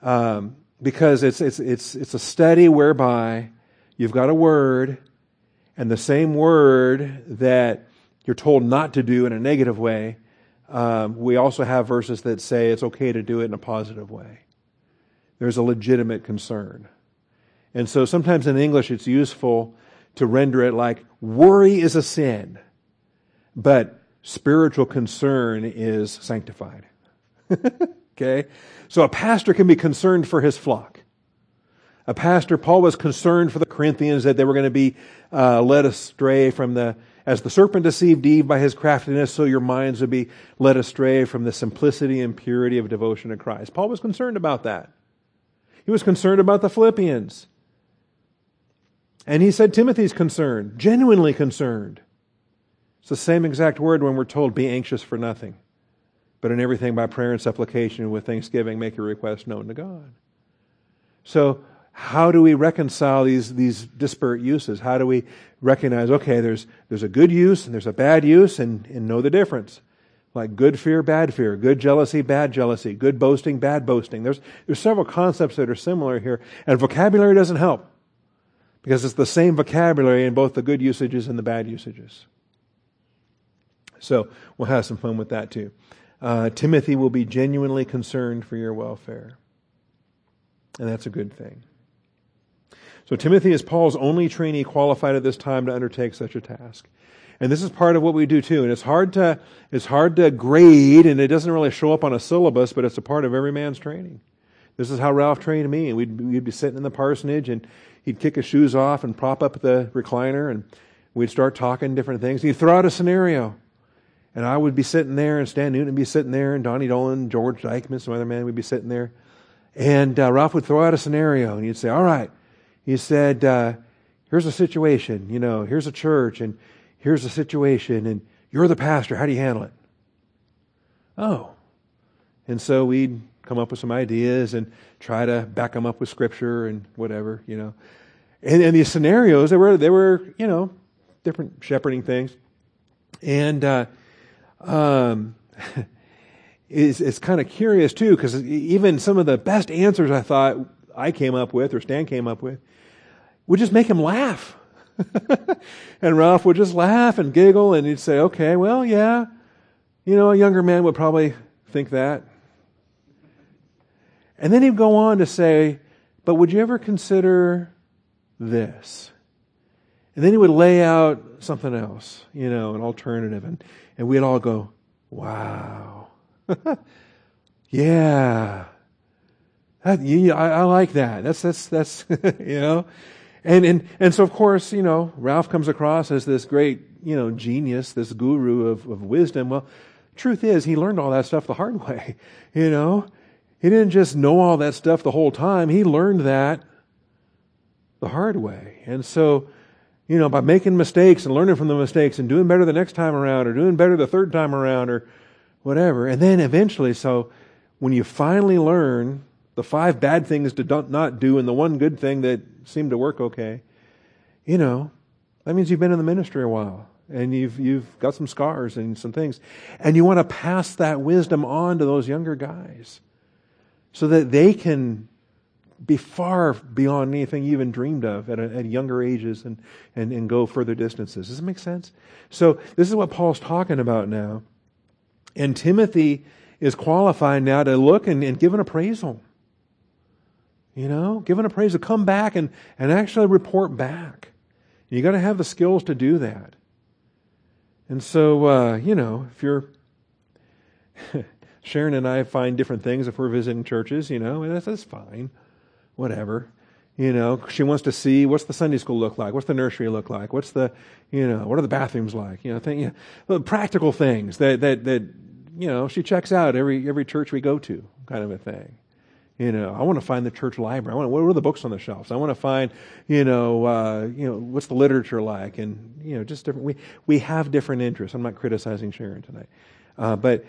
Um, because it's, it's, it's, it's a study whereby you've got a word, and the same word that you're told not to do in a negative way, um, we also have verses that say it's okay to do it in a positive way. There's a legitimate concern. And so sometimes in English it's useful to render it like worry is a sin, but spiritual concern is sanctified. okay? So a pastor can be concerned for his flock. A pastor, Paul was concerned for the Corinthians that they were going to be uh, led astray from the, as the serpent deceived Eve by his craftiness, so your minds would be led astray from the simplicity and purity of devotion to Christ. Paul was concerned about that. He was concerned about the Philippians. And he said Timothy's concerned, genuinely concerned. It's the same exact word when we're told, be anxious for nothing, but in everything by prayer and supplication with thanksgiving, make your request known to God. So, how do we reconcile these, these disparate uses? How do we recognize, okay, there's, there's a good use and there's a bad use and, and know the difference? Like good fear, bad fear, good jealousy, bad jealousy, good boasting, bad boasting. There's, there's several concepts that are similar here, and vocabulary doesn't help because it's the same vocabulary in both the good usages and the bad usages. So we'll have some fun with that too. Uh, Timothy will be genuinely concerned for your welfare, and that's a good thing. So Timothy is Paul's only trainee qualified at this time to undertake such a task. And this is part of what we do too. And it's hard to, it's hard to grade and it doesn't really show up on a syllabus, but it's a part of every man's training. This is how Ralph trained me. And we'd, we'd be sitting in the parsonage and he'd kick his shoes off and prop up the recliner and we'd start talking different things. He'd throw out a scenario. And I would be sitting there and Stan Newton would be sitting there and Donnie Dolan, George Dykman, some other man would be sitting there. And uh, Ralph would throw out a scenario and he'd say, all right, he said, uh, here's a situation, you know, here's a church and here's a situation and you're the pastor. How do you handle it? Oh. And so we'd come up with some ideas and try to back them up with scripture and whatever, you know. And, and these scenarios, they were, they were, you know, different shepherding things. And, uh, um, it's, it's kind of curious too, because even some of the best answers I thought I came up with or Stan came up with, would just make him laugh. and Ralph would just laugh and giggle, and he'd say, Okay, well, yeah, you know, a younger man would probably think that. And then he'd go on to say, But would you ever consider this? And then he would lay out something else, you know, an alternative. And, and we'd all go, Wow. yeah. That, yeah, I, I like that. That's, that's, that's, you know. And, and, and so, of course, you know, Ralph comes across as this great, you know, genius, this guru of, of wisdom. Well, truth is, he learned all that stuff the hard way, you know. He didn't just know all that stuff the whole time. He learned that the hard way. And so, you know, by making mistakes and learning from the mistakes and doing better the next time around or doing better the third time around or whatever. And then eventually, so when you finally learn the five bad things to not do and the one good thing that seemed to work okay, you know, that means you've been in the ministry a while and you've, you've got some scars and some things. And you want to pass that wisdom on to those younger guys so that they can be far beyond anything you even dreamed of at, a, at younger ages and, and, and go further distances. Does it make sense? So, this is what Paul's talking about now. And Timothy is qualified now to look and, and give an appraisal. You know, give an appraisal, come back and, and actually report back. You got to have the skills to do that. And so, uh, you know, if you're Sharon and I find different things if we're visiting churches, you know, and that's, that's fine. Whatever. You know, she wants to see what's the Sunday school look like, what's the nursery look like, what's the, you know, what are the bathrooms like, you know, thing, you know, practical things that that that you know she checks out every every church we go to, kind of a thing. You know, I want to find the church library. I want to, what are the books on the shelves? I want to find, you know, uh, you know, what's the literature like, and you know, just different. We we have different interests. I'm not criticizing Sharon tonight, uh, but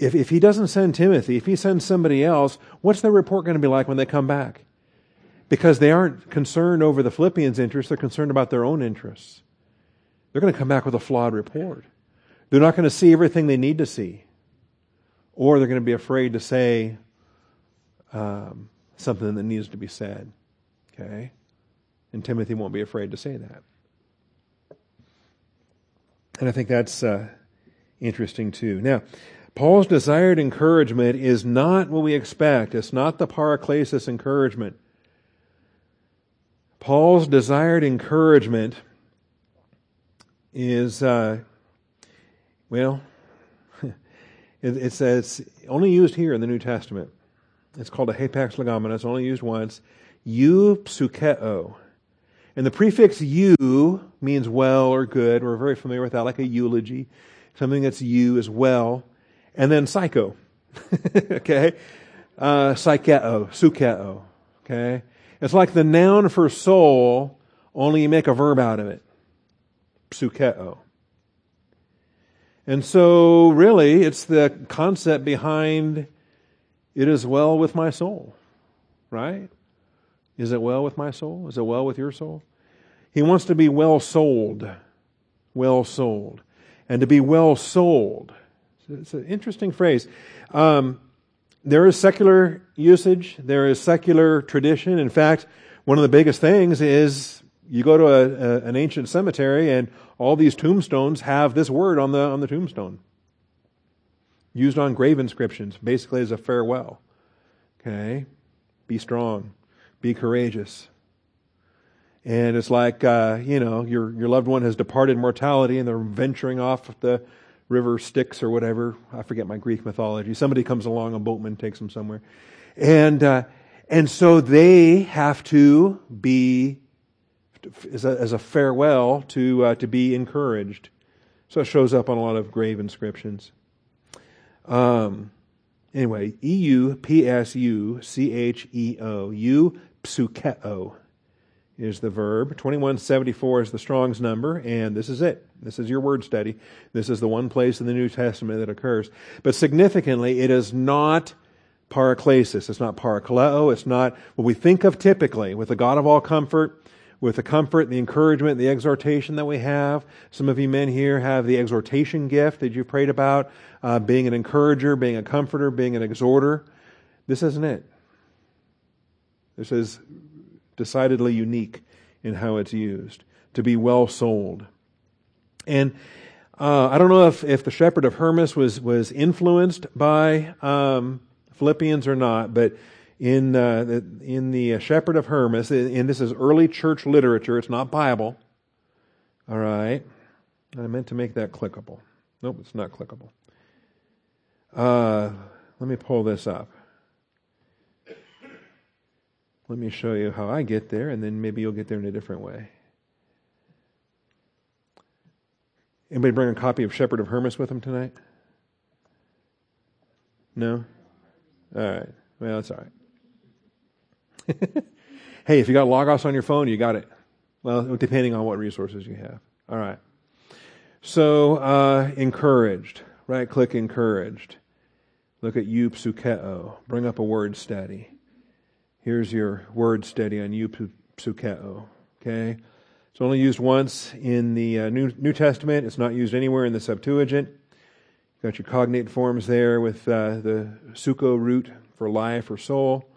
if if he doesn't send Timothy, if he sends somebody else, what's their report going to be like when they come back? Because they aren't concerned over the Philippians' interests; they're concerned about their own interests. They're going to come back with a flawed report. They're not going to see everything they need to see, or they're going to be afraid to say um, something that needs to be said. Okay? And Timothy won't be afraid to say that. And I think that's uh, interesting too. Now, Paul's desired encouragement is not what we expect. It's not the paraklesis encouragement. Paul's desired encouragement is, uh, well, it's, it says only used here in the New Testament. It's called a hapax legomena. It's only used once. Eu psukeo. And the prefix eu means well or good. We're very familiar with that, like a eulogy. Something that's you as well. And then psycho. okay? Uh, psycheo, sukeo. Okay? It's like the noun for soul, only you make a verb out of it. Psukeo. And so, really, it's the concept behind it is well with my soul, right? Is it well with my soul? Is it well with your soul? He wants to be well sold, well sold, and to be well sold. It's an interesting phrase. Um, there is secular usage, there is secular tradition. In fact, one of the biggest things is you go to a, a, an ancient cemetery and all these tombstones have this word on the, on the tombstone. Used on grave inscriptions, basically as a farewell. Okay? Be strong. Be courageous. And it's like, uh, you know, your, your loved one has departed mortality and they're venturing off the river Styx or whatever. I forget my Greek mythology. Somebody comes along, a boatman takes them somewhere. And, uh, and so they have to be, as a, as a farewell, to, uh, to be encouraged. So it shows up on a lot of grave inscriptions. Um, anyway, E U P S U C H E O. Eu psukeo is the verb. 2174 is the Strong's number, and this is it. This is your word study. This is the one place in the New Testament that occurs. But significantly, it is not paraklesis. It's not parakaleo. It's not what we think of typically with the God of all comfort, with the comfort, the encouragement, the exhortation that we have. Some of you men here have the exhortation gift that you prayed about, uh, being an encourager, being a comforter, being an exhorter. This isn't it. This is decidedly unique in how it's used, to be well sold. And uh, I don't know if, if the shepherd of Hermas was, was influenced by um, Philippians or not, but in, uh, the, in the shepherd of Hermas, and this is early church literature, it's not Bible. All right. I meant to make that clickable. Nope, it's not clickable. Uh, let me pull this up. Let me show you how I get there, and then maybe you'll get there in a different way. Anybody bring a copy of Shepherd of Hermas with them tonight? No? All right. Well, that's all right. hey, if you got Logos on your phone, you got it. Well, depending on what resources you have. All right. So, uh, encouraged. Right click encouraged. Look at eupsukeo. Bring up a word study. Here's your word study on eupsukeo. Okay? It's only used once in the uh, New, New Testament. It's not used anywhere in the Septuagint. Got your cognate forms there with uh, the suko root for life or soul.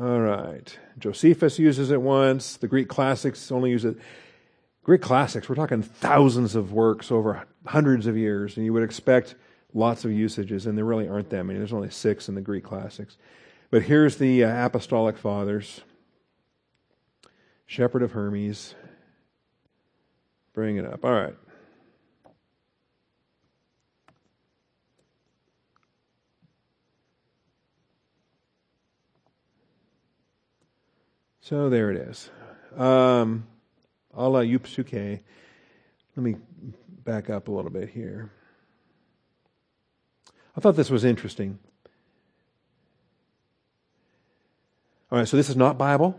All right. Josephus uses it once. The Greek classics only use it. Greek classics, we're talking thousands of works over hundreds of years, and you would expect lots of usages, and there really aren't that many. There's only six in the Greek classics. But here's the uh, Apostolic Fathers Shepherd of Hermas. Bring it up. All right. So there it is. Um, Allah Yupsuke. Let me back up a little bit here. I thought this was interesting. All right, so this is not Bible.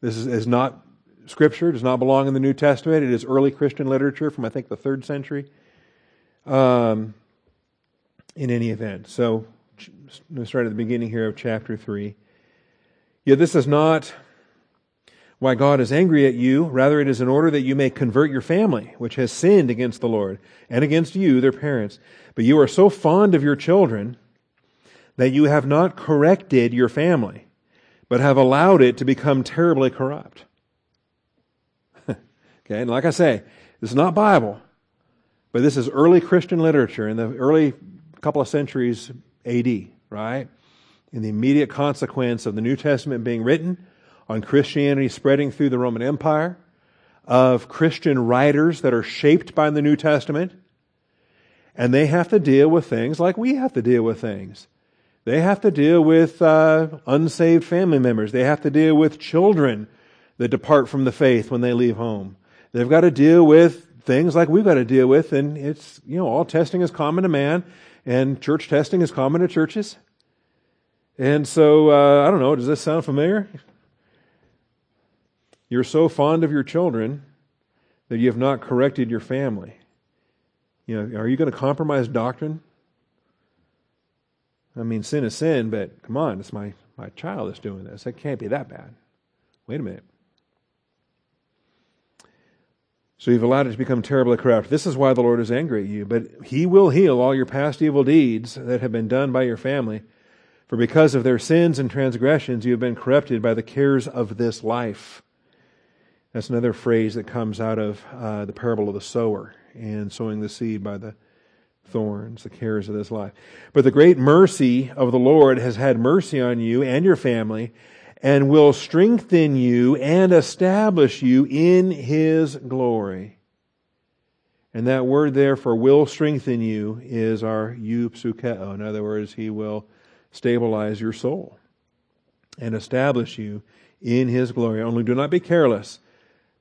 This is, is not Scripture. It does not belong in the New Testament. It is early Christian literature from, I think, the third century. Um, in any event. So, let's start at the beginning here of chapter 3. Yet this is not why God is angry at you. Rather, it is in order that you may convert your family, which has sinned against the Lord and against you, their parents. But you are so fond of your children that you have not corrected your family, but have allowed it to become terribly corrupt. okay, and like I say, this is not Bible, but this is early Christian literature in the early couple of centuries AD, right? In the immediate consequence of the New Testament being written, on Christianity spreading through the Roman Empire, of Christian writers that are shaped by the New Testament. And they have to deal with things like we have to deal with things. They have to deal with uh, unsaved family members. They have to deal with children that depart from the faith when they leave home. They've got to deal with things like we've got to deal with, and it's, you know, all testing is common to man, and church testing is common to churches. And so, uh, I don't know, does this sound familiar? You're so fond of your children that you have not corrected your family. You know, are you going to compromise doctrine? I mean, sin is sin, but come on, it's my, my child that's doing this. It can't be that bad. Wait a minute. So you've allowed it to become terribly corrupt. This is why the Lord is angry at you. But He will heal all your past evil deeds that have been done by your family. For because of their sins and transgressions, you have been corrupted by the cares of this life. That's another phrase that comes out of uh, the parable of the sower and sowing the seed by the thorns, the cares of this life. But the great mercy of the Lord has had mercy on you and your family and will strengthen you and establish you in his glory. And that word there for will strengthen you is our eupsukeo. In other words, he will stabilize your soul and establish you in his glory. Only do not be careless,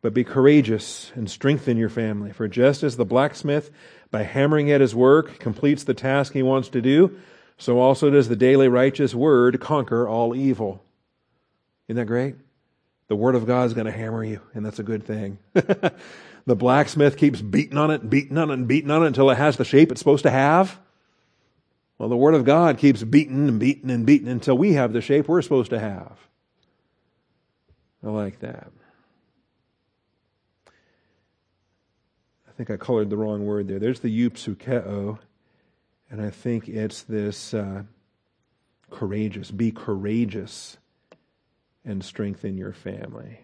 but be courageous and strengthen your family. For just as the blacksmith by hammering at his work, completes the task he wants to do, so also does the daily righteous word conquer all evil. Isn't that great? The word of God is going to hammer you, and that's a good thing. the blacksmith keeps beating on it, beating on it, and beating on it until it has the shape it's supposed to have. Well, the word of God keeps beating and beating and beating until we have the shape we're supposed to have. I like that. Think I colored the wrong word there. There's the eupsukeo, and I think it's this uh, courageous. Be courageous and strengthen your family.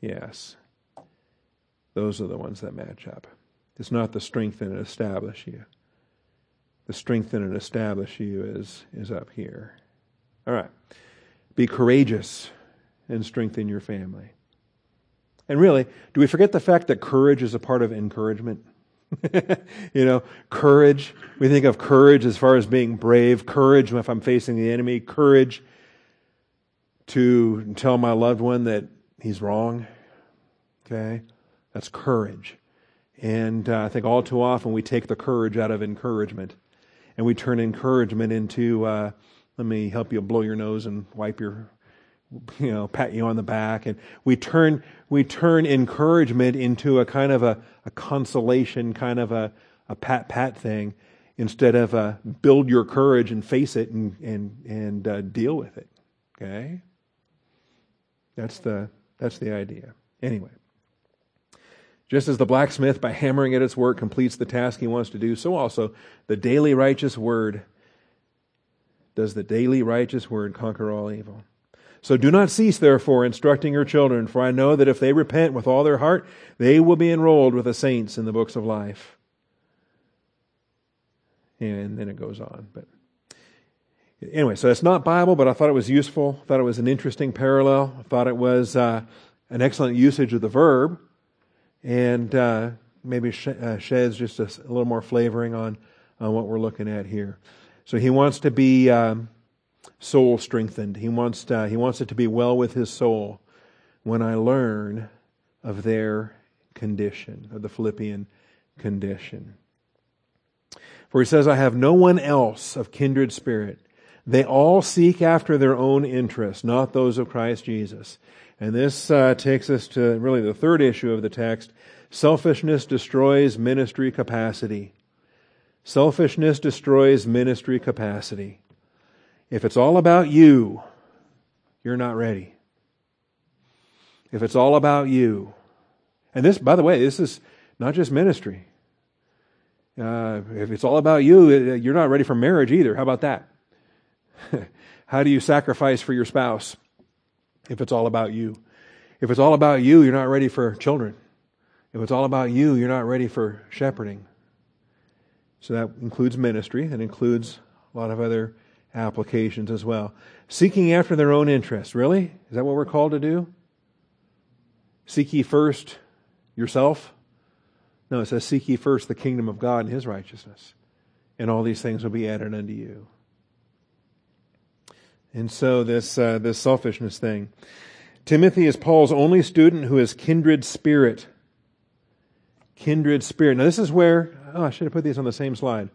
Yes. Those are the ones that match up. It's not the strengthen and establish you. The strengthen and establish you is, is up here. All right. Be courageous and strengthen your family. And really, do we forget the fact that courage is a part of encouragement? you know, courage. We think of courage as far as being brave, courage if I'm facing the enemy, courage to tell my loved one that he's wrong. Okay? That's courage. And uh, I think all too often we take the courage out of encouragement and we turn encouragement into, uh, let me help you blow your nose and wipe your you know, pat you on the back. And we turn, we turn encouragement into a kind of a, a consolation, kind of a, a pat pat thing instead of a build your courage and face it and, and, and uh, deal with it. Okay? That's the, that's the idea. Anyway. Just as the blacksmith, by hammering at its work, completes the task he wants to do, so also the daily righteous word does the daily righteous word conquer all evil. So do not cease, therefore, instructing your children, for I know that if they repent with all their heart, they will be enrolled with the saints in the books of life. And then it goes on. But anyway, so it's not Bible, but I thought it was useful. I thought it was an interesting parallel. I thought it was uh, an excellent usage of the verb, and uh, maybe sh- uh, sheds just a, little more flavoring on on what we're looking at here. So he wants to be. Um, soul strengthened. He wants, to, he wants it to be well with his soul when I learn of their condition, of the Philippian condition. For he says, I have no one else of kindred spirit. They all seek after their own interests, not those of Christ Jesus. And this uh, takes us to really the third issue of the text. Selfishness destroys ministry capacity. Selfishness destroys ministry capacity. If it's all about you, you're not ready. If it's all about you, and this, by the way, this is not just ministry. Uh, if it's all about you, uh, you're not ready for marriage either. How about that? How do you sacrifice for your spouse if it's all about you? If it's all about you, you're not ready for children. If it's all about you, you're not ready for shepherding. So that includes ministry, that includes a lot of other applications as well. Seeking after their own interests. Really? Is that what we're called to do? seek ye first yourself. No, it says, seek ye first the kingdom of God and his righteousness, and all these things will be added unto you. And so this, uh, this selfishness thing. Timothy is Paul's only student who is kindred spirit. Kindred spirit. Now this is where, oh, I should have put these on the same slide.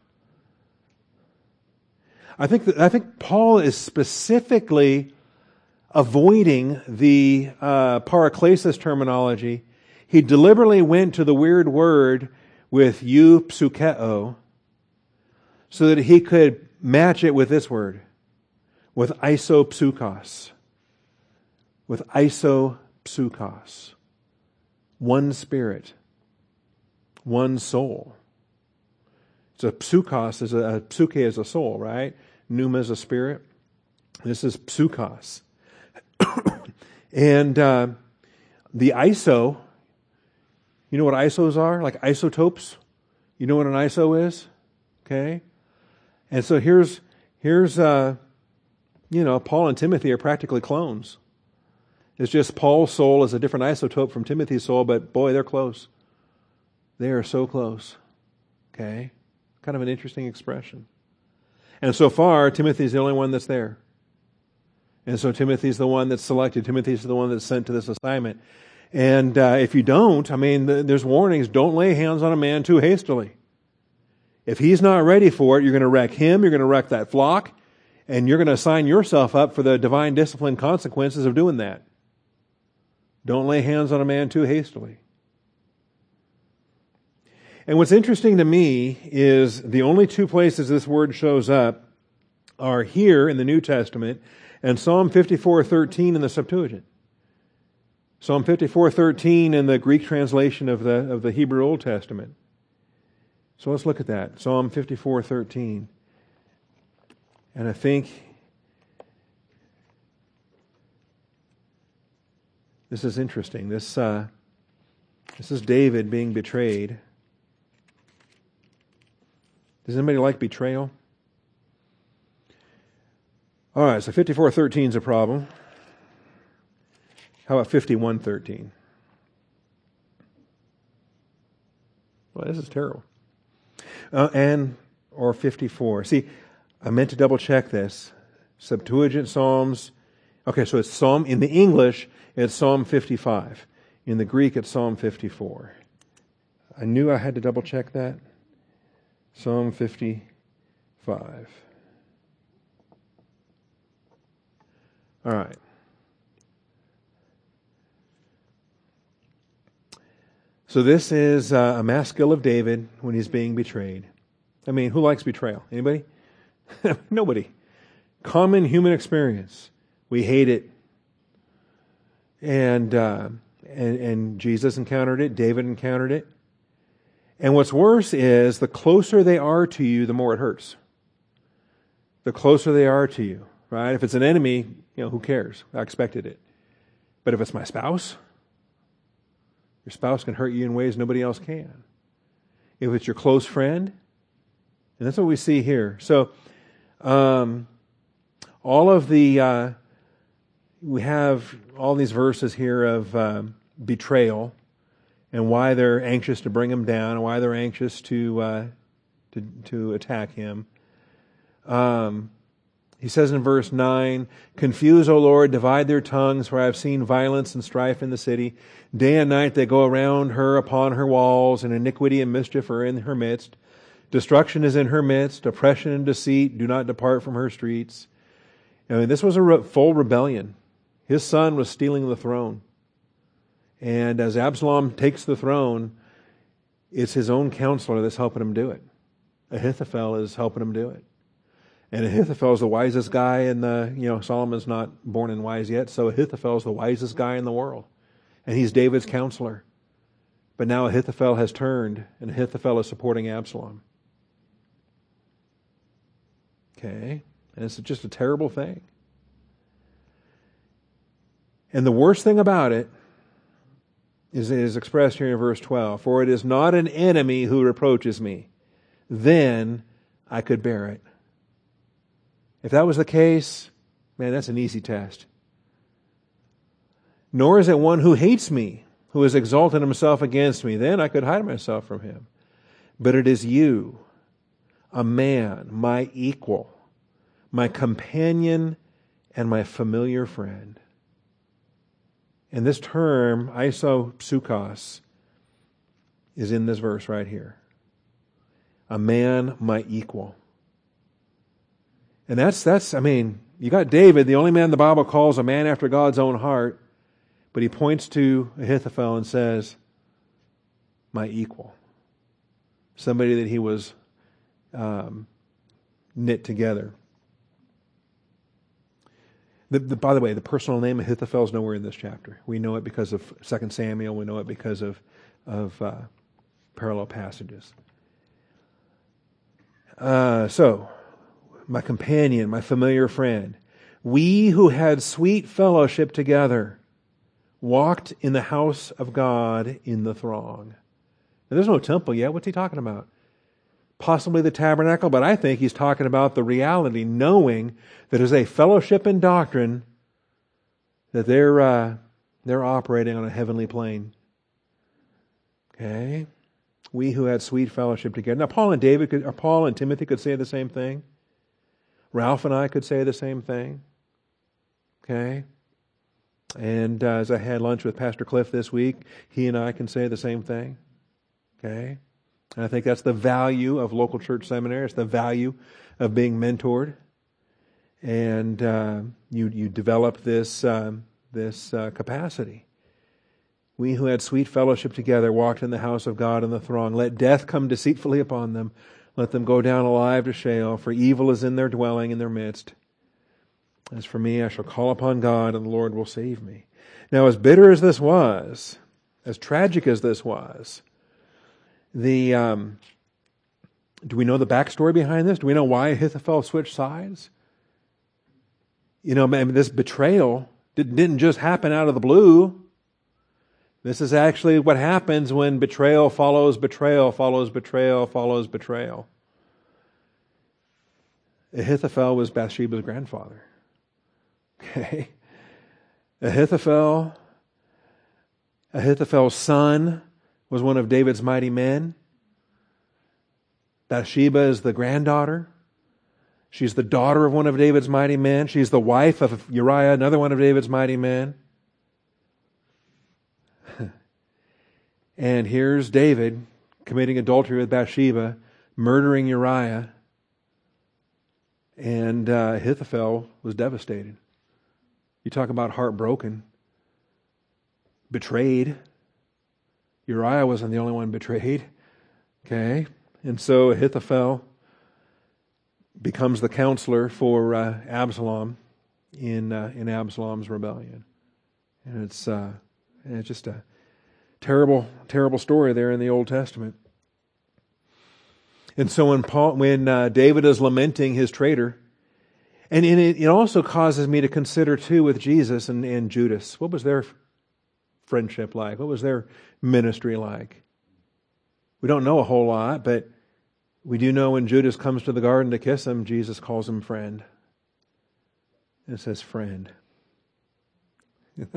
I think that, I think Paul is specifically avoiding the uh, paraklesis terminology. He deliberately went to the weird word with you so that he could match it with this word, with isopsukos. With isopsukos. One spirit, one soul. So psukos is a, psuke is a soul, right? Pneuma is a spirit. This is psukos. and uh, the iso, you know what isos are? Like isotopes? You know what an iso is? Okay? And so here's, here's uh, you know, Paul and Timothy are practically clones. It's just Paul's soul is a different isotope from Timothy's soul, but boy, they're close. They are so close. Okay? Kind of an interesting expression. And so far, Timothy's the only one that's there. And so Timothy's the one that's selected. Timothy's the one that's sent to this assignment. And uh, if you don't, I mean, there's warnings. Don't lay hands on a man too hastily. If he's not ready for it, you're going to wreck him, you're going to wreck that flock, and you're going to sign yourself up for the divine discipline consequences of doing that. Don't lay hands on a man too hastily. And what's interesting to me is the only two places this word shows up are here in the New Testament and Psalm 54:13 in the Septuagint. Psalm 54:13 in the Greek translation of the of the Hebrew Old Testament. So let's look at that. Psalm 54:13. And I think this is interesting. This uh, this is David being betrayed. Does anybody like betrayal? All right, so 54.13 is a problem. How about 51.13? Well, this is terrible. Uh, and, or 54. See, I meant to double check this. Septuagint Psalms. Okay, so it's Psalm, in the English, it's Psalm 55. In the Greek, it's Psalm 54. I knew I had to double check that. Psalm 55. All right. So this is uh, a maskil of David when he's being betrayed. I mean, who likes betrayal? Anybody? Nobody. Common human experience. We hate it. And, uh, and, and Jesus encountered it. David encountered it. And what's worse is the closer they are to you, the more it hurts. The closer they are to you, right? If it's an enemy, you know, who cares? I expected it. But if it's my spouse, your spouse can hurt you in ways nobody else can. If it's your close friend, and that's what we see here. So, um, all of the, uh, we have all these verses here of um, betrayal and why they're anxious to bring him down and why they're anxious to, uh, to, to attack him. Um, he says in verse 9, Confuse, O Lord, divide their tongues, for I have seen violence and strife in the city. Day and night they go around her upon her walls, and iniquity and mischief are in her midst. Destruction is in her midst, oppression and deceit do not depart from her streets. I mean, this was a re- full rebellion. His son was stealing the throne. And as Absalom takes the throne, it's his own counselor that's helping him do it. Ahithophel is helping him do it. And Ahithophel is the wisest guy in the, you know, Solomon's not born and wise yet, so Ahithophel is the wisest guy in the world. And he's David's counselor. But now Ahithophel has turned, and Ahithophel is supporting Absalom. Okay? And it's just a terrible thing. And the worst thing about it is is expressed here in verse 12 For it is not an enemy who reproaches me, then I could bear it. If that was the case, man, that's an easy test. Nor is it one who hates me who has exalted himself against me. Then I could hide myself from him. But it is you, a man, my equal, my companion, and my familiar friend. And this term, isopsukos, is in this verse right here. A man, my equal. And that's, that's, I mean, you got David, the only man the Bible calls a man after God's own heart, but he points to Ahithophel and says, my equal. Somebody that he was um, knit together. The, the, by the way, the personal name Ahithophel is nowhere in this chapter. We know it because of 2 Samuel. We know it because of, of uh, parallel passages. Uh, so, my companion, my familiar friend, we who had sweet fellowship together walked in the house of God in the throng. Now, there's no temple yet. What's he talking about? Possibly the tabernacle, but I think he's talking about the reality, knowing that as a fellowship in doctrine, that they're uh, they're operating on a heavenly plane. Okay, we who had sweet fellowship together. Now, Paul and David, could, or Paul and Timothy could say the same thing. Ralph and I could say the same thing. Okay? And uh, as I had lunch with Pastor Cliff this week, he and I can say the same thing. Okay? And I think that's the value of local church seminary. It's the value of being mentored. And uh, you, you develop this, um, this uh, capacity. We who had sweet fellowship together walked in the house of God in the throng. Let death come deceitfully upon them. Let them go down alive to Sheol, for evil is in their dwelling in their midst. As for me, I shall call upon God, and the Lord will save me. Now, as bitter as this was, as tragic as this was, the um, do we know the backstory behind this? Do we know why Ahithophel switched sides? You know, this betrayal didn't just happen out of the blue. This is actually what happens when betrayal follows betrayal, follows betrayal, follows betrayal. Ahithophel was Bathsheba's grandfather. Okay? Ahithophel, Ahithophel's son was one of David's mighty men. Bathsheba is the granddaughter. She's the daughter of one of David's mighty men. She's the wife of Uriah, another one of David's mighty men. And here's David committing adultery with Bathsheba, murdering Uriah, and uh, Ahithophel was devastated. You talk about heartbroken, betrayed. Uriah wasn't the only one betrayed. Okay? And so Ahithophel becomes the counselor for uh, Absalom in, uh, in Absalom's rebellion. And it's, uh, it's just a Terrible, terrible story there in the Old Testament. And so when Paul, when uh, David is lamenting his traitor, and it, it also causes me to consider too with Jesus and, and Judas. What was their friendship like? What was their ministry like? We don't know a whole lot, but we do know when Judas comes to the garden to kiss him, Jesus calls him friend. It says friend.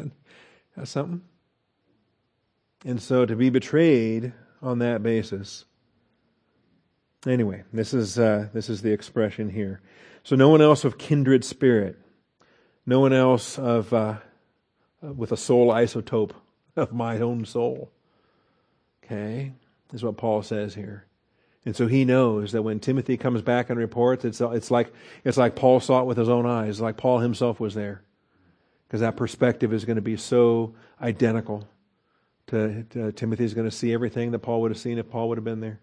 That's something. And so to be betrayed on that basis. Anyway, this is, uh, this is the expression here. So no one else of kindred spirit, no one else of, uh, with a soul isotope of my own soul. Okay, is what Paul says here. And so he knows that when Timothy comes back and reports, it's, it's, like, it's like Paul saw it with his own eyes, like Paul himself was there. Because that perspective is going to be so identical to, to Timothy is going to see everything that Paul would have seen if Paul would have been there.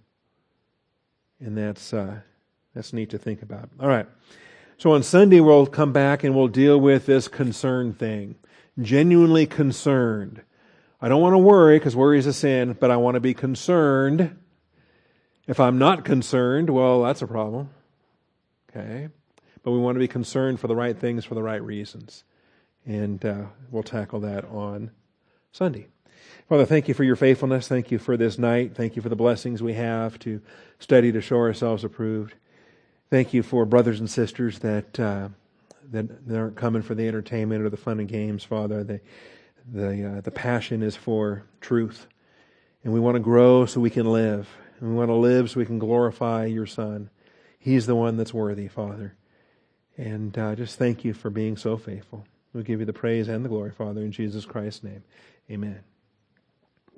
And that's, uh, that's neat to think about. All right. So on Sunday, we'll come back and we'll deal with this concern thing. Genuinely concerned. I don't want to worry because worry is a sin, but I want to be concerned. If I'm not concerned, well, that's a problem. Okay? But we want to be concerned for the right things for the right reasons. And uh, we'll tackle that on Sunday. Father, thank you for your faithfulness. Thank you for this night. Thank you for the blessings we have to study to show ourselves approved. Thank you for brothers and sisters that uh, that, aren't coming for the entertainment or the fun and games, Father. They the, uh, the passion is for truth. And we want to grow so we can live. And we want to live so we can glorify your Son. He's the one that's worthy, Father. And uh, just thank you for being so faithful. We give you the praise and the glory, Father, in Jesus Christ's name. Amen.